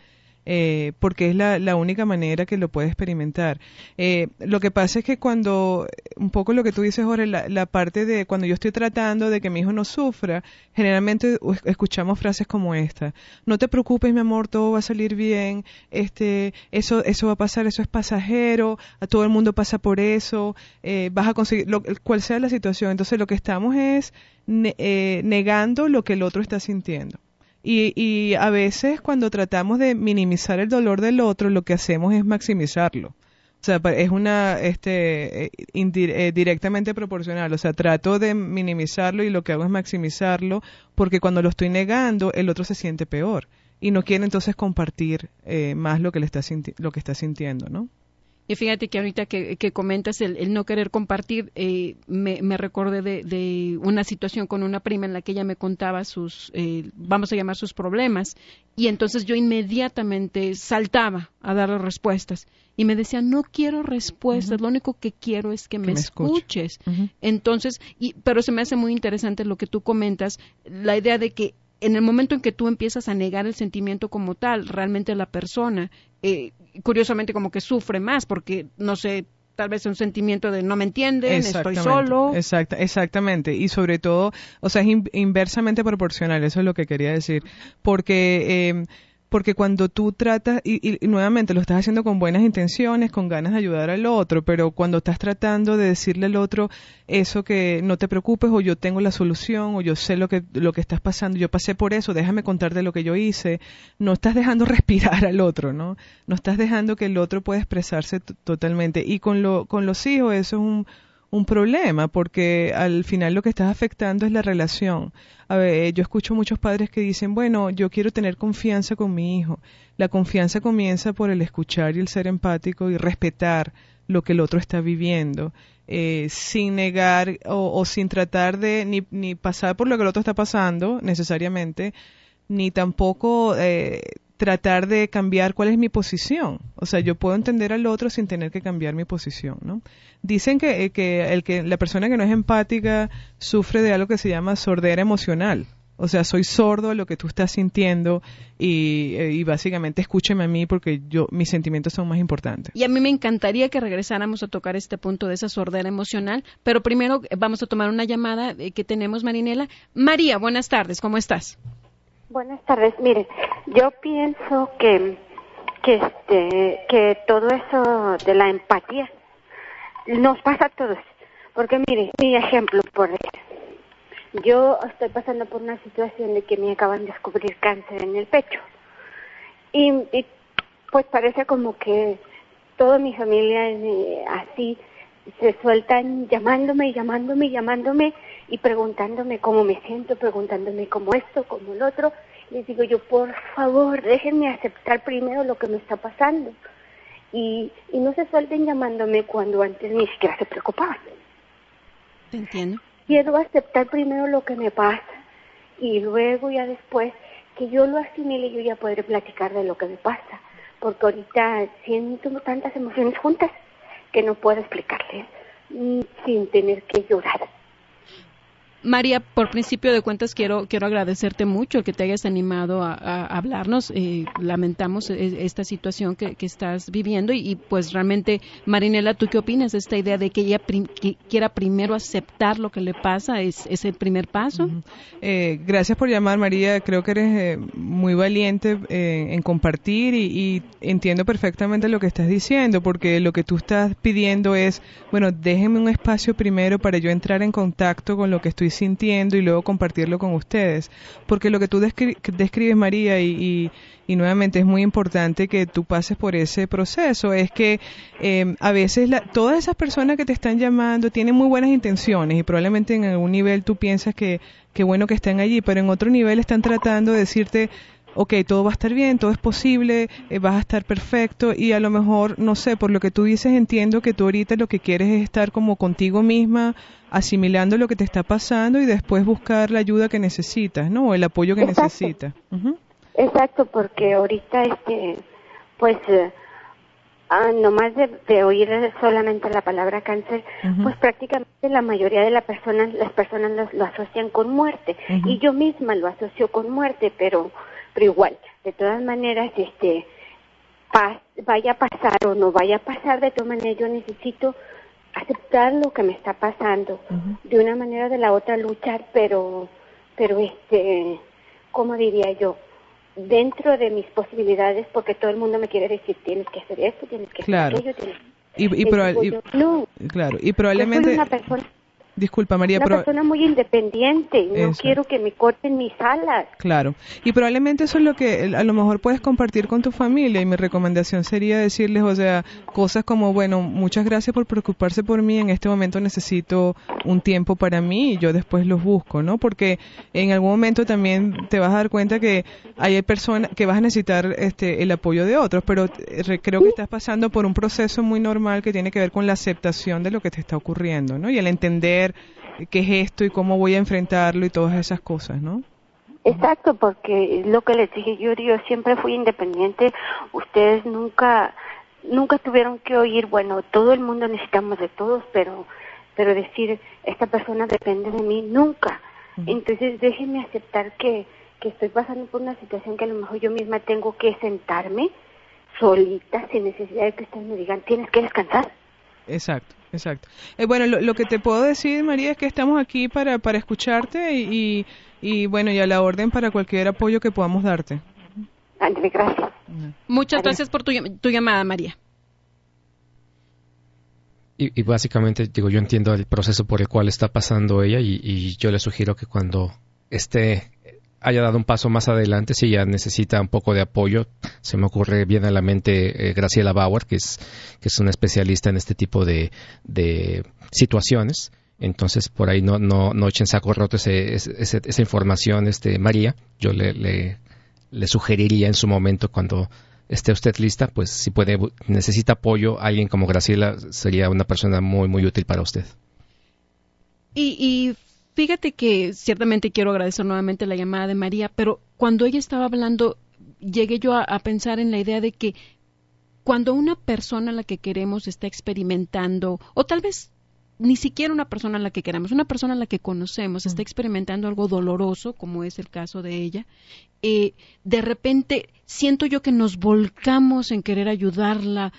Eh, porque es la, la, única manera que lo puede experimentar. Eh, lo que pasa es que cuando, un poco lo que tú dices, Jorge, la, la, parte de cuando yo estoy tratando de que mi hijo no sufra, generalmente escuchamos frases como esta, no te preocupes mi amor, todo va a salir bien, este, eso, eso va a pasar, eso es pasajero, a todo el mundo pasa por eso, eh, vas a conseguir, lo, cual sea la situación. Entonces lo que estamos es eh, negando lo que el otro está sintiendo. Y, y a veces cuando tratamos de minimizar el dolor del otro, lo que hacemos es maximizarlo. O sea, es una, este, eh, eh, directamente proporcional. O sea, trato de minimizarlo y lo que hago es maximizarlo porque cuando lo estoy negando, el otro se siente peor y no quiere entonces compartir eh, más lo que le está lo que está sintiendo, ¿no? Y fíjate que ahorita que, comentas el, no querer compartir, eh, me, me, recordé de, una situación con una prima en la que ella me contaba sus, eh, vamos a llamar sus problemas, y entonces yo inmediatamente saltaba a dar las respuestas. Y me decía, no quiero respuestas, lo único que quiero es que, me, escuches. Entonces, y, pero se me hace muy interesante lo que tú comentas, la idea de que en el momento en que tú empiezas a negar el sentimiento como tal, realmente la persona, eh, curiosamente como que sufre más porque, no sé, tal vez un sentimiento de no me entienden, estoy solo. Exacta, exactamente. Y sobre todo, o sea, es inversamente proporcional, eso es lo que quería decir. Porque eh, porque cuando tú tratas, y, nuevamente lo estás haciendo con buenas intenciones, con ganas de ayudar al otro, pero cuando estás tratando de decirle al otro eso que no te preocupes o yo tengo la solución o yo sé lo que, lo que estás pasando, yo pasé por eso, déjame contar de lo que yo hice, no estás dejando *laughs* respirar al otro, ¿no? No estás dejando que el otro pueda expresarse totalmente. Y con, lo, con los hijos eso es un un problema porque al final lo que estás afectando es la relación. A ver, yo escucho muchos padres que dicen, bueno, yo quiero tener confianza con mi hijo. La confianza comienza por el escuchar y el ser empático y respetar lo que el otro está viviendo, eh, sin negar o, sin tratar de ni, ni pasar por lo que el otro está pasando necesariamente, ni tampoco eh, tratar de cambiar cuál es mi posición. O sea, yo puedo entender al otro sin tener que cambiar mi posición, ¿no? Dicen que, eh, que, el que la persona que no es empática sufre de algo que se llama sordera emocional. O sea, soy sordo a lo que tú estás sintiendo y, eh, y, básicamente escúcheme a mí porque yo mis sentimientos son más importantes. Y a mí me encantaría que regresáramos a tocar este punto de esa sordera emocional, pero primero eh, vamos a tomar una llamada que tenemos, Marinela. María, buenas tardes, ¿cómo estás? Buenas tardes. Mire, yo pienso que que este que todo eso de la empatía nos pasa a todos. Porque mire, mi ejemplo por yo estoy pasando por una situación de que me acaban de descubrir cáncer en el pecho. Y, y pues parece como que toda mi familia eh, así se sueltan llamándome y llamándome y llamándome y preguntándome cómo me siento, preguntándome cómo esto, cómo el otro. Les digo yo, por favor, déjenme aceptar primero lo que me está pasando. Y, y no se suelten llamándome cuando antes ni siquiera se preocupaban. entiendo. Quiero aceptar primero lo que me pasa y luego ya después que yo lo asimile yo ya podré platicar de lo que me pasa. Porque ahorita siento tantas emociones juntas que no puedo explicarles mm, sin tener que llorar. María, por principio de cuentas quiero quiero agradecerte mucho que te hayas animado a, hablarnos. Eh, lamentamos e, esta situación que, estás viviendo y, pues realmente, Marinela, ¿tú qué opinas de esta idea de que ella quiera primero aceptar lo que le pasa? ¿Es, es el primer paso? Eh, gracias por llamar, María. Creo que eres eh, muy valiente en compartir y, y entiendo perfectamente lo que estás diciendo porque lo que tú estás pidiendo es, bueno, déjenme un espacio primero para yo entrar en contacto con lo que estoy sintiendo y luego compartirlo con ustedes. Porque lo que tú describes, María, y, nuevamente es muy importante que tú pases por ese proceso, es que eh, a veces todas esas personas que te están llamando tienen muy buenas intenciones y probablemente en algún nivel tú piensas que, que bueno que están allí, pero en otro nivel están tratando de decirte ok, todo va a estar bien, todo es posible, eh, vas a estar perfecto y a lo mejor, no sé, por lo que tú dices, entiendo que tú ahorita lo que quieres es estar como contigo misma, asimilando lo que te está pasando y después buscar la ayuda que necesitas, ¿no? O el apoyo que necesitas. Exacto, porque ahorita, este, pues, eh, ah, nomás de, oír solamente la palabra cáncer, pues prácticamente la mayoría de las personas, las personas lo, asocian con muerte. Y yo misma lo asocio con muerte, pero pero igual, de todas maneras, este, vaya a pasar o no vaya a pasar, de todas maneras yo necesito aceptar lo que me está pasando, de una manera o de la otra luchar, pero, pero este, ¿cómo diría yo? Dentro de mis posibilidades, porque todo el mundo me quiere decir, tienes que hacer esto, tienes que hacer aquello, tienes y, y, no, claro, y probablemente... una persona Disculpa, María, una persona muy independiente no quiero que me corten mis alas. Claro, y probablemente eso es lo que a lo mejor puedes compartir con tu familia y mi recomendación sería decirles, o sea, cosas como, bueno, muchas gracias por preocuparse por mí, en este momento necesito un tiempo para mí y yo después los busco, ¿no? Porque en algún momento también te vas a dar cuenta que hay personas que vas a necesitar este el apoyo de otros, pero creo que estás pasando por un proceso muy normal que tiene que ver con la aceptación de lo que te está ocurriendo, ¿no? Y el entender qué es esto y cómo voy a enfrentarlo y todas esas cosas, ¿no? Exacto, porque lo que les dije yo, yo siempre fui independiente, ustedes nunca nunca tuvieron que oír, bueno, todo el mundo necesitamos de todos, pero pero decir esta persona depende de mí nunca. Entonces déjenme aceptar que que estoy pasando por una situación que a lo mejor yo misma tengo que sentarme solita sin necesidad de que ustedes me digan, tienes que descansar. Exacto. Exacto. Eh, bueno, lo, que te puedo decir, María, es que estamos aquí para, para escucharte y, y, bueno, y a la orden para cualquier apoyo que podamos darte. gracias. Muchas gracias por tu, tu llamada, María. Y, y, básicamente, digo, yo entiendo el proceso por el cual está pasando ella y, y yo le sugiero que cuando esté haya dado un paso más adelante, si ella necesita un poco de apoyo, se me ocurre bien a la mente eh, Graciela Bauer, que es, que es una especialista en este tipo de, de situaciones. Entonces, por ahí no, no, no echen saco roto ese, esa información, este, María. Yo le, le, le, sugeriría en su momento, cuando esté usted lista, pues si puede, necesita apoyo, alguien como Graciela sería una persona muy, muy útil para usted. Y, y Fíjate que ciertamente quiero agradecer nuevamente la llamada de María, pero cuando ella estaba hablando, llegué yo a, pensar en la idea de que cuando una persona a la que queremos está experimentando, o tal vez ni siquiera una persona a la que queramos, una persona a la que conocemos está experimentando algo doloroso, como es el caso de ella, eh, de repente siento yo que nos volcamos en querer ayudarla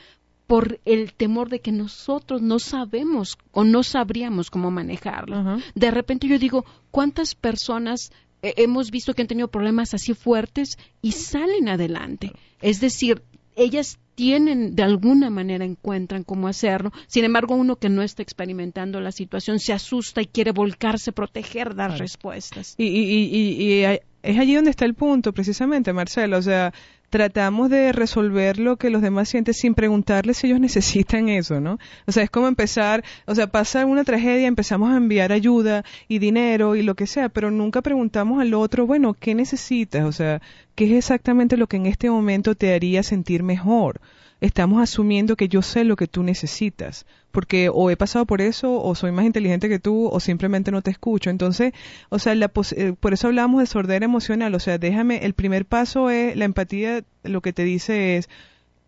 por el temor de que nosotros no sabemos o no sabríamos cómo manejarlo. De repente yo digo, ¿cuántas personas hemos visto que han tenido problemas así fuertes y salen adelante? Es decir, ellas tienen de alguna manera encuentran cómo hacerlo. Sin embargo, uno que no está experimentando la situación se asusta y quiere volcarse, proteger, dar respuestas. Y, y, y, es allí donde está el punto, precisamente, Marcelo. O sea, tratamos de resolver lo que los demás sienten sin preguntarles si ellos *laughs* necesitan eso, ¿no? O sea, es como empezar, o sea, pasa una tragedia, empezamos a enviar ayuda y dinero y lo que sea, pero nunca preguntamos al otro, bueno, ¿qué necesitas? O sea, ¿qué es exactamente lo que en este momento te haría sentir mejor? Estamos asumiendo que yo sé lo que tú necesitas, porque o he pasado por eso, o soy más inteligente que tú, o simplemente no te escucho. Entonces, o sea, la eh, por eso hablamos de sordera emocional, o sea, déjame, el primer paso es, la empatía lo que te dice es,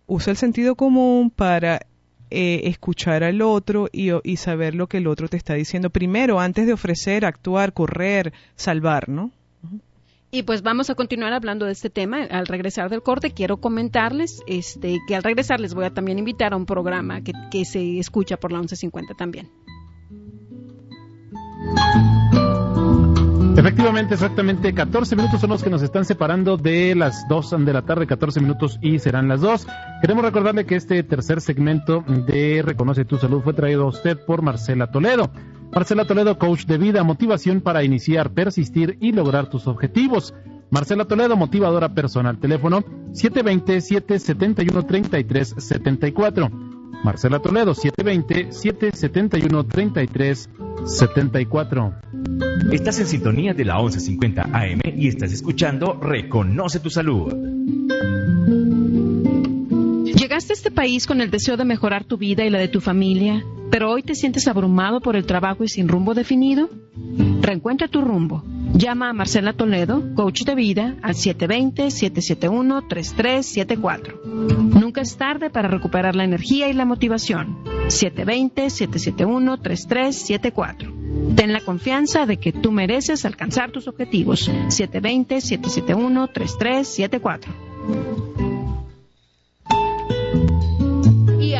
usa el sentido común para eh, escuchar al otro y, y saber lo que el otro te está diciendo primero, antes de ofrecer, actuar, correr, salvar, ¿no? Y pues vamos a continuar hablando de este tema. Al regresar del corte, quiero comentarles este, que al regresar les voy a también invitar a un programa que, que se escucha por la 1150 también. Efectivamente, exactamente 14 minutos son los que nos están separando de las 2 de la tarde, 14 minutos y serán las 2. Queremos recordarle que este tercer segmento de Reconoce tu Salud fue traído a usted por Marcela Toledo. Marcela Toledo, coach de vida, motivación para iniciar, persistir y lograr tus objetivos. Marcela Toledo, motivadora personal. Teléfono 720-771-3374. Marcela Toledo, 720-771-3374. Estás en sintonía de la 1150 AM y estás escuchando Reconoce tu Salud. Llegaste a este país con el deseo de mejorar tu vida y la de tu familia, pero hoy te sientes abrumado por el trabajo y sin rumbo definido. Reencuentra tu rumbo. Llama a Marcela Toledo, coach de vida, al 720-771-3374. Nunca es tarde para recuperar la energía y la motivación. 720-771-3374. Ten la confianza de que tú mereces alcanzar tus objetivos. 720-771-3374.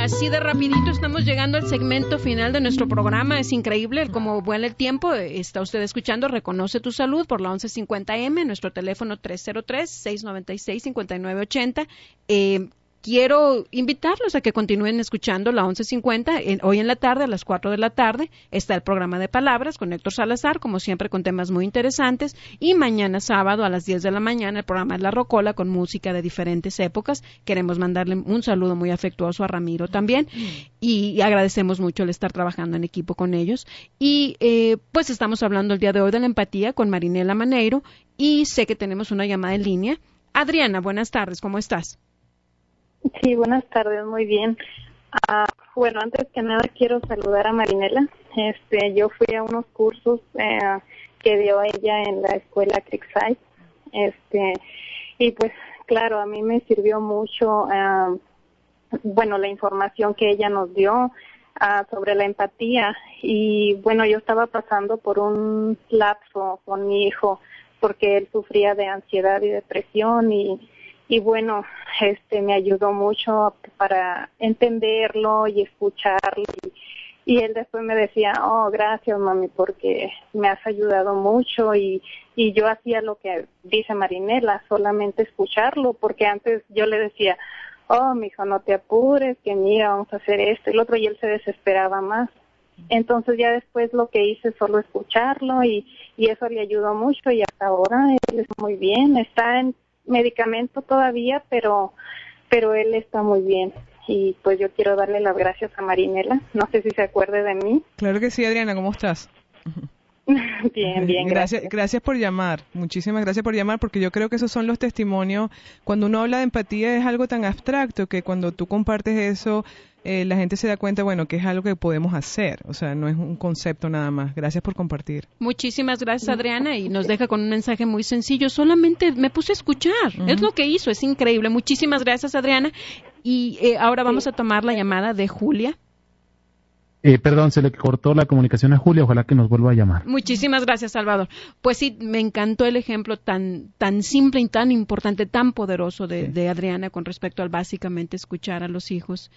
Así de rapidito estamos llegando al segmento final de nuestro programa. Es increíble cómo vuela el tiempo. Está usted escuchando Reconoce tu Salud por la 1150M, nuestro teléfono 303-696-5980. Eh, quiero invitarlos a que continúen escuchando la 1150. hoy en la tarde, a las 4 de la tarde, está el programa de palabras con Héctor Salazar, como siempre con temas muy interesantes. Y mañana sábado a las 10 de la mañana, el programa de La Rocola con música de diferentes épocas. Queremos mandarle un saludo muy afectuoso a Ramiro también. Y, agradecemos mucho el estar trabajando en equipo con ellos. Y eh, pues estamos hablando el día de hoy de la empatía con Marinela Maneiro. Y sé que tenemos una llamada en línea. Adriana, buenas tardes, ¿cómo estás? Sí, buenas tardes, muy bien. Ah, bueno, antes que nada quiero saludar a Marinela. Este, yo fui a unos cursos eh, que dio ella en la escuela Creekside. Este, y pues claro, a mí me sirvió mucho, ah, bueno, la información que ella nos dio ah, sobre la empatía. Y bueno, yo estaba pasando por un lapso con mi hijo porque él sufría de ansiedad y depresión y y bueno, este me ayudó mucho para entenderlo y escucharlo y, él después me decía, oh, gracias mami porque me has ayudado mucho y, y yo hacía lo que dice Marinela, solamente escucharlo porque antes yo le decía, oh, mi hijo, no te apures, que mira, vamos a hacer esto y lo otro y él se desesperaba más. Entonces ya después lo que hice solo escucharlo y, y eso le ayudó mucho y hasta ahora él es muy bien, está en medicamento todavía, pero, pero él está muy bien. Y pues yo quiero darle las gracias a Marinela. No sé si se acuerde de mí. Claro que sí, Adriana, ¿cómo estás? *laughs* bien, bien. Gracias. gracias, por llamar. Muchísimas gracias por llamar porque yo creo que esos son los testimonios. Cuando uno habla de empatía es algo tan abstracto que cuando tú compartes eso eh, la gente se da cuenta, bueno, que es algo que podemos hacer, o sea, no es un concepto nada más. Gracias por compartir. Muchísimas gracias, Adriana, y nos deja con un mensaje muy sencillo. Solamente me puse a escuchar, es lo que hizo, es increíble. Muchísimas gracias, Adriana. Y eh, ahora vamos a tomar la llamada de Julia. Eh, perdón, se le cortó la comunicación a Julia, ojalá que nos vuelva a llamar. Muchísimas gracias, Salvador. Pues sí, me encantó el ejemplo tan, tan simple y tan importante, tan poderoso de, de Adriana con respecto al básicamente escuchar a los hijos.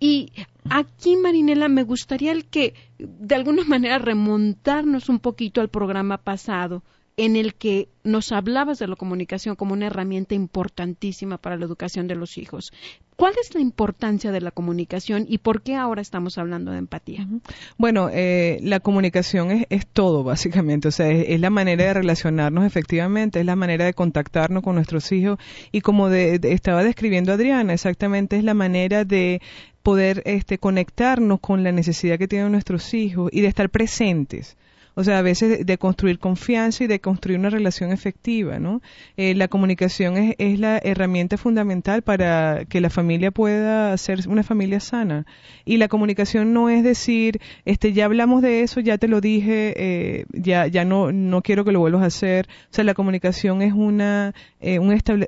Y aquí, Marinela, me gustaría el que, de alguna manera, remontarnos un poquito al programa pasado, en el que nos hablabas de la comunicación como una herramienta importantísima para la educación de los hijos. ¿Cuál es la importancia de la comunicación y por qué ahora estamos hablando de empatía? Bueno, eh, la comunicación es, todo, básicamente. O sea, es, la manera de relacionarnos efectivamente, es la manera de contactarnos con nuestros hijos. Y como estaba describiendo Adriana, exactamente es la manera de poder este, conectarnos con la necesidad que tienen nuestros hijos y de estar presentes. O sea, a veces de construir confianza y de construir una relación efectiva, ¿no? Eh, la comunicación es, es, la herramienta fundamental para que la familia pueda ser una familia sana. Y la comunicación no es decir, este, ya hablamos de eso, ya te lo dije, eh, ya, ya no, no quiero que lo vuelvas a hacer. O sea, la comunicación es una, eh,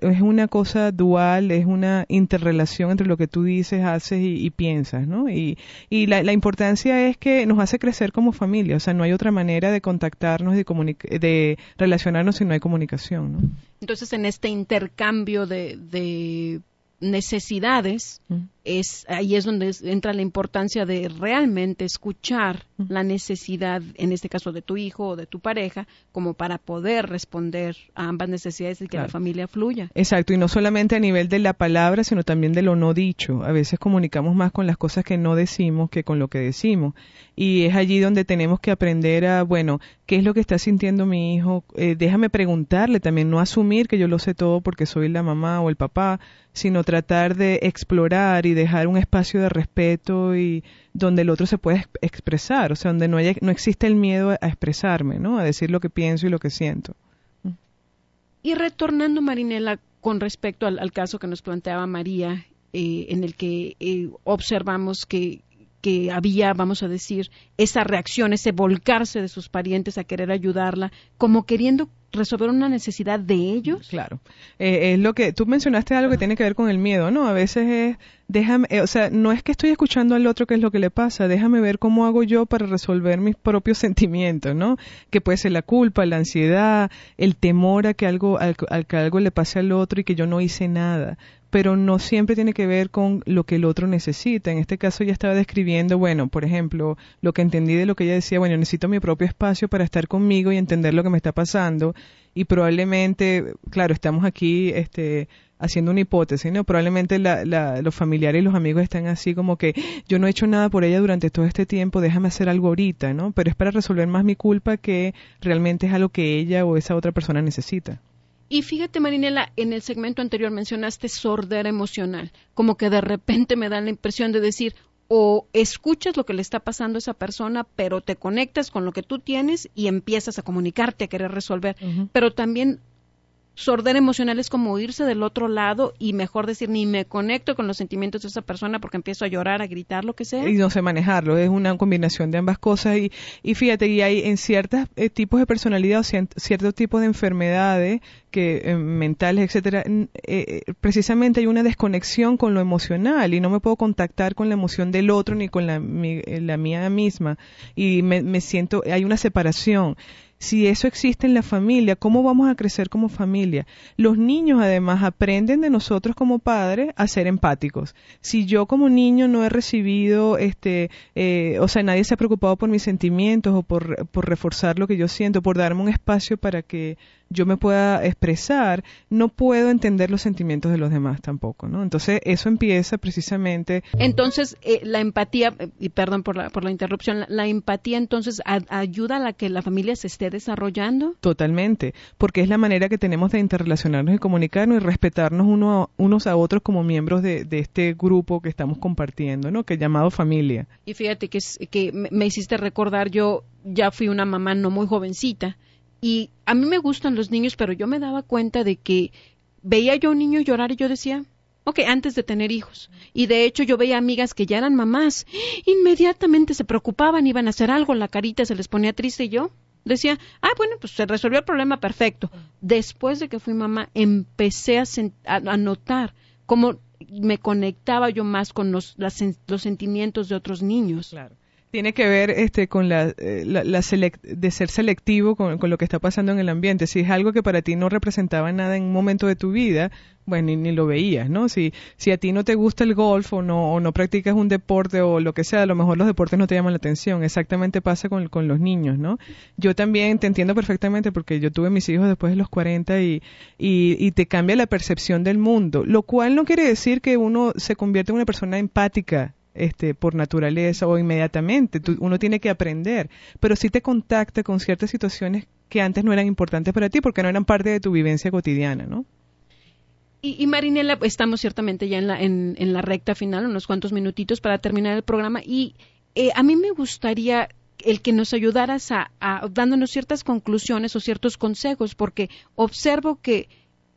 es una cosa dual, es una interrelación entre lo que tú dices, haces y, piensas, ¿no? Y, y la importancia es que nos hace crecer como familia, o sea, no hay otra manera de contactarnos, de, de relacionarnos si no hay comunicación. ¿no? Entonces, en este intercambio de, necesidades, es ahí es donde entra la importancia de realmente escuchar la necesidad, en este caso de tu hijo o de tu pareja, como para poder responder a ambas necesidades y que la familia fluya. Exacto, y no solamente a nivel de la palabra, sino también de lo no dicho. A veces comunicamos más con las cosas que no decimos que con lo que decimos. Y es allí donde tenemos que aprender a, bueno, ¿qué es lo que está sintiendo mi hijo? Eh, déjame preguntarle también, no asumir que yo lo sé todo porque soy la mamá o el papá, sino tratar de explorar y dejar un espacio de respeto y donde el otro se puede expresar, o sea, donde no, haya, no existe el miedo a expresarme, ¿no? A decir lo que pienso y lo que siento. Y retornando, Marinela, con respecto al, caso que nos planteaba María, eh, en el que eh, observamos que, que había, vamos a decir, esa reacción, ese volcarse de sus parientes a querer ayudarla, como queriendo resolver una necesidad de ellos. Claro. Eh, es lo que tú mencionaste algo que tiene que ver con el miedo, ¿no? A veces es, déjame, eh, o sea, no es que estoy escuchando al otro qué es lo que le pasa, déjame ver cómo hago yo para resolver mis propios *laughs* sentimientos, ¿no? Que puede ser la culpa, la ansiedad, el temor a que algo, al que algo le pase al otro y que yo no hice nada pero no siempre tiene que ver con lo que el otro necesita. En este caso ella estaba describiendo, bueno, por ejemplo, lo que entendí de lo que ella decía, bueno, necesito mi propio espacio para estar conmigo y entender lo que me está pasando y probablemente, claro, estamos aquí este, haciendo una hipótesis, ¿no? Probablemente los familiares y los amigos están así como que yo no he hecho nada por ella durante todo este tiempo, déjame hacer algo ahorita, ¿no? Pero es para resolver más mi culpa que realmente es algo que ella o esa otra persona necesita. Y fíjate, Marinela, en el segmento anterior mencionaste sordera emocional, como que de repente me da la impresión de decir, o escuchas lo que le está pasando a esa persona, pero te conectas con lo que tú tienes y empiezas a comunicarte, a querer resolver. Pero también sordera emocional es como irse del otro lado y mejor decir ni me conecto con los sentimientos de esa persona porque empiezo a llorar, a gritar, lo que sea. Y no sé manejarlo, es una combinación de ambas cosas y, y fíjate, y hay en ciertos eh, tipos de personalidad o ciertos tipos de enfermedades que eh, mentales, etcétera, eh, precisamente hay una desconexión con lo emocional y no me puedo contactar con la emoción del otro ni con la, la mía misma y me, me siento, hay una separación si eso existe en la familia, ¿cómo vamos a crecer como familia? Los niños además aprenden de nosotros como padres a ser empáticos. Si yo como niño no he recibido, este, eh, o sea, nadie se ha preocupado por mis sentimientos o por, por reforzar lo que yo siento, por darme un espacio para que yo me pueda expresar, no puedo entender los sentimientos de los demás tampoco, ¿no? Entonces, eso empieza precisamente. Entonces, eh, la empatía, y perdón por la, por la interrupción, la, empatía entonces ayuda a la que la familia se esté desarrollando? Totalmente, porque es la manera que tenemos de interrelacionarnos y comunicarnos y respetarnos uno, unos a otros como miembros de, de este grupo que estamos compartiendo, ¿no? Que llamado familia. Y fíjate que, que me hiciste recordar, yo ya fui una mamá no muy jovencita, y a mí me gustan los niños, pero yo me daba cuenta de que veía yo a un niño llorar y yo decía, ok, antes de tener hijos. Y de hecho yo veía amigas que ya eran mamás, inmediatamente se preocupaban, iban a hacer algo, la carita se les ponía triste y yo decía, ah, bueno, pues se resolvió el problema perfecto. Después de que fui mamá, empecé a, notar cómo me conectaba yo más con los, los sentimientos de otros niños. Claro tiene que ver este con la, eh, de ser selectivo con, lo que está pasando en el ambiente. Si es algo que para ti no representaba nada en un momento de tu vida, bueno, ni, lo veías, ¿no? Si, si a ti no te gusta el golf o no, o no practicas un deporte o lo que sea, a lo mejor los deportes no te llaman la atención. Exactamente pasa con, con los niños, ¿no? Yo también te entiendo perfectamente porque yo tuve mis hijos después de los 40 y, y, y te cambia la percepción del mundo, lo cual no quiere decir que uno se convierte en una persona empática este, por naturaleza o inmediatamente. uno tiene que aprender, pero sí te contacta con ciertas situaciones que antes no eran importantes para ti porque no eran parte de tu vivencia cotidiana, ¿no? Y, Marinela, estamos ciertamente ya en la, en, la recta final, unos cuantos minutitos para terminar el programa. Y eh, a mí me gustaría el que nos ayudaras a, dándonos ciertas conclusiones o ciertos consejos, porque observo que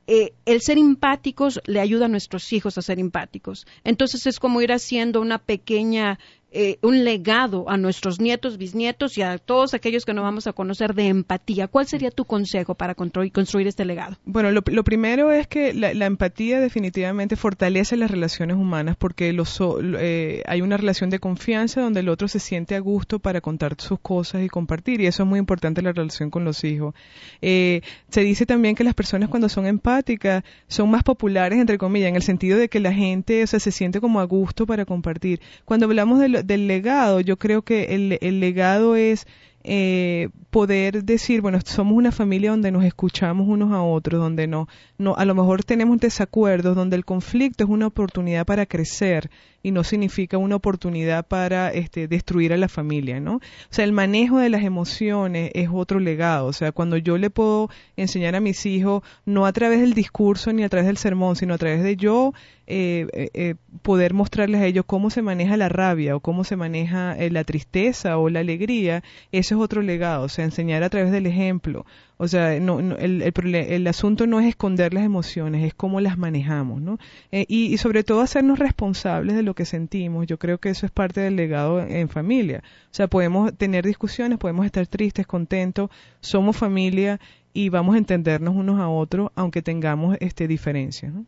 eh, el ser empáticos le ayuda a nuestros hijos a ser empáticos. Entonces es como ir haciendo una pequeña eh, un legado a nuestros nietos, bisnietos y a todos aquellos que no vamos a conocer de empatía. ¿Cuál sería tu consejo para construir, este legado? Bueno, lo, primero es que la, empatía definitivamente fortalece las relaciones humanas porque los, eh, hay una relación de confianza donde el otro se siente a gusto para contar sus cosas y compartir y eso es muy importante la relación con los hijos. Eh, se dice también que las personas cuando son empáticas son más populares, entre comillas, en el sentido de que la gente se siente como a gusto para compartir. Cuando hablamos de del legado, yo creo que el, el legado es eh, poder decir, bueno, somos una familia donde nos escuchamos unos a otros, donde no, no, a lo mejor tenemos desacuerdos, donde el conflicto es una oportunidad para crecer y no significa una oportunidad para este, destruir a la familia, ¿no? O sea, el manejo de las emociones es otro legado. O sea, cuando yo le puedo enseñar a mis hijos, no a través del discurso ni a través del sermón, sino a través de yo eh, eh, eh, poder mostrarles a ellos cómo se maneja la rabia o cómo se maneja la tristeza o la alegría, eso es otro legado. O sea, enseñar a través del ejemplo. O sea, no, el, el, el, asunto no es esconder las emociones, es cómo las manejamos, ¿no? Eh, y, sobre todo hacernos responsables de lo que sentimos. Yo creo que eso es parte del legado en, familia. O sea, podemos tener discusiones, podemos estar tristes, contentos, somos familia y vamos a entendernos unos a otros, aunque tengamos este diferencias, ¿no?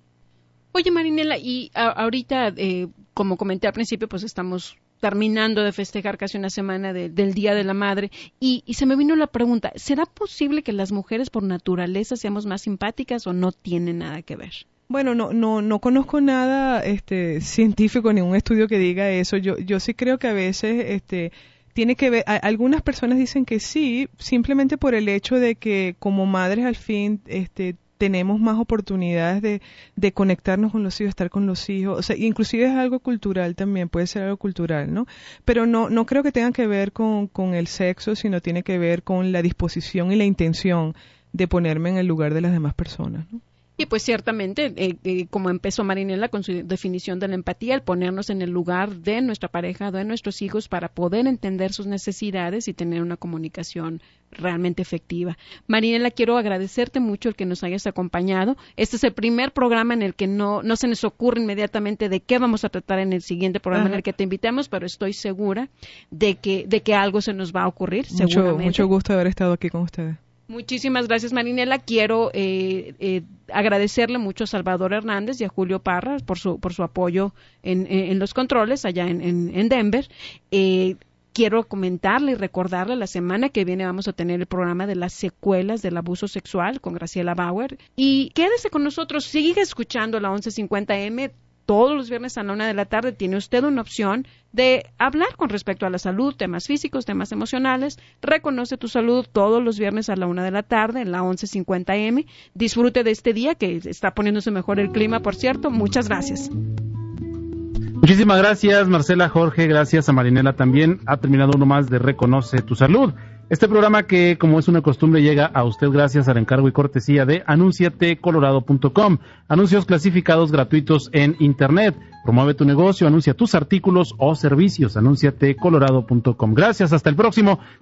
Oye, Marinela, y ahorita, eh, como comenté al principio, pues estamos terminando de festejar casi una semana del Día de la Madre y, se me vino la pregunta, ¿será posible que las mujeres por naturaleza seamos más simpáticas o no tiene nada que ver? Bueno, no, no, no conozco nada este, científico, ningún estudio que diga eso. Yo, yo sí creo que a veces este, tiene que ver, algunas personas dicen que sí, simplemente por el hecho de que como madres al fin este, tenemos más oportunidades de, de, conectarnos con los hijos, estar con los hijos, o sea, inclusive es algo cultural también, puede ser algo cultural, ¿no? Pero no, no creo que tenga que ver con, con el sexo, sino tiene que ver con la disposición y la intención de ponerme en el lugar de las demás personas, ¿no? Y pues ciertamente, eh, eh, como empezó Marinela con su definición de la empatía, el ponernos en el lugar de nuestra pareja, de nuestros hijos, para poder entender sus necesidades y tener una comunicación realmente efectiva. Marinela, quiero agradecerte mucho el que nos hayas acompañado. Este es el primer programa en el que no, no se nos ocurre inmediatamente de qué vamos a tratar en el siguiente programa en el que te invitamos, pero estoy segura de que, de que algo se nos va a ocurrir. Mucho, mucho gusto haber estado aquí con ustedes. Muchísimas gracias, Marinela. Quiero eh, eh, agradecerle mucho a Salvador Hernández y a Julio Parra por su, por su apoyo en, los controles allá en, Denver. Eh, quiero comentarle y recordarle la semana que viene vamos a tener el programa de las secuelas del abuso sexual con Graciela Bauer. Y quédese con nosotros, sigue escuchando la 1150M todos los viernes a la una de la tarde tiene usted una opción de hablar con respecto a la salud, temas físicos, temas emocionales. Reconoce tu salud todos los viernes a la una de la tarde en la 11:50 m. Disfrute de este día que está poniéndose mejor el clima, por cierto. Muchas gracias. Muchísimas gracias, Marcela, Jorge. Gracias a Marinela también. Ha terminado uno más de Reconoce tu salud. Este programa que, como es una costumbre, llega a usted gracias al encargo y cortesía de anunciatecolorado.com. Anuncios clasificados gratuitos en Internet. Promueve tu negocio, anuncia tus artículos o servicios. Anunciatecolorado.com. Gracias, hasta el próximo.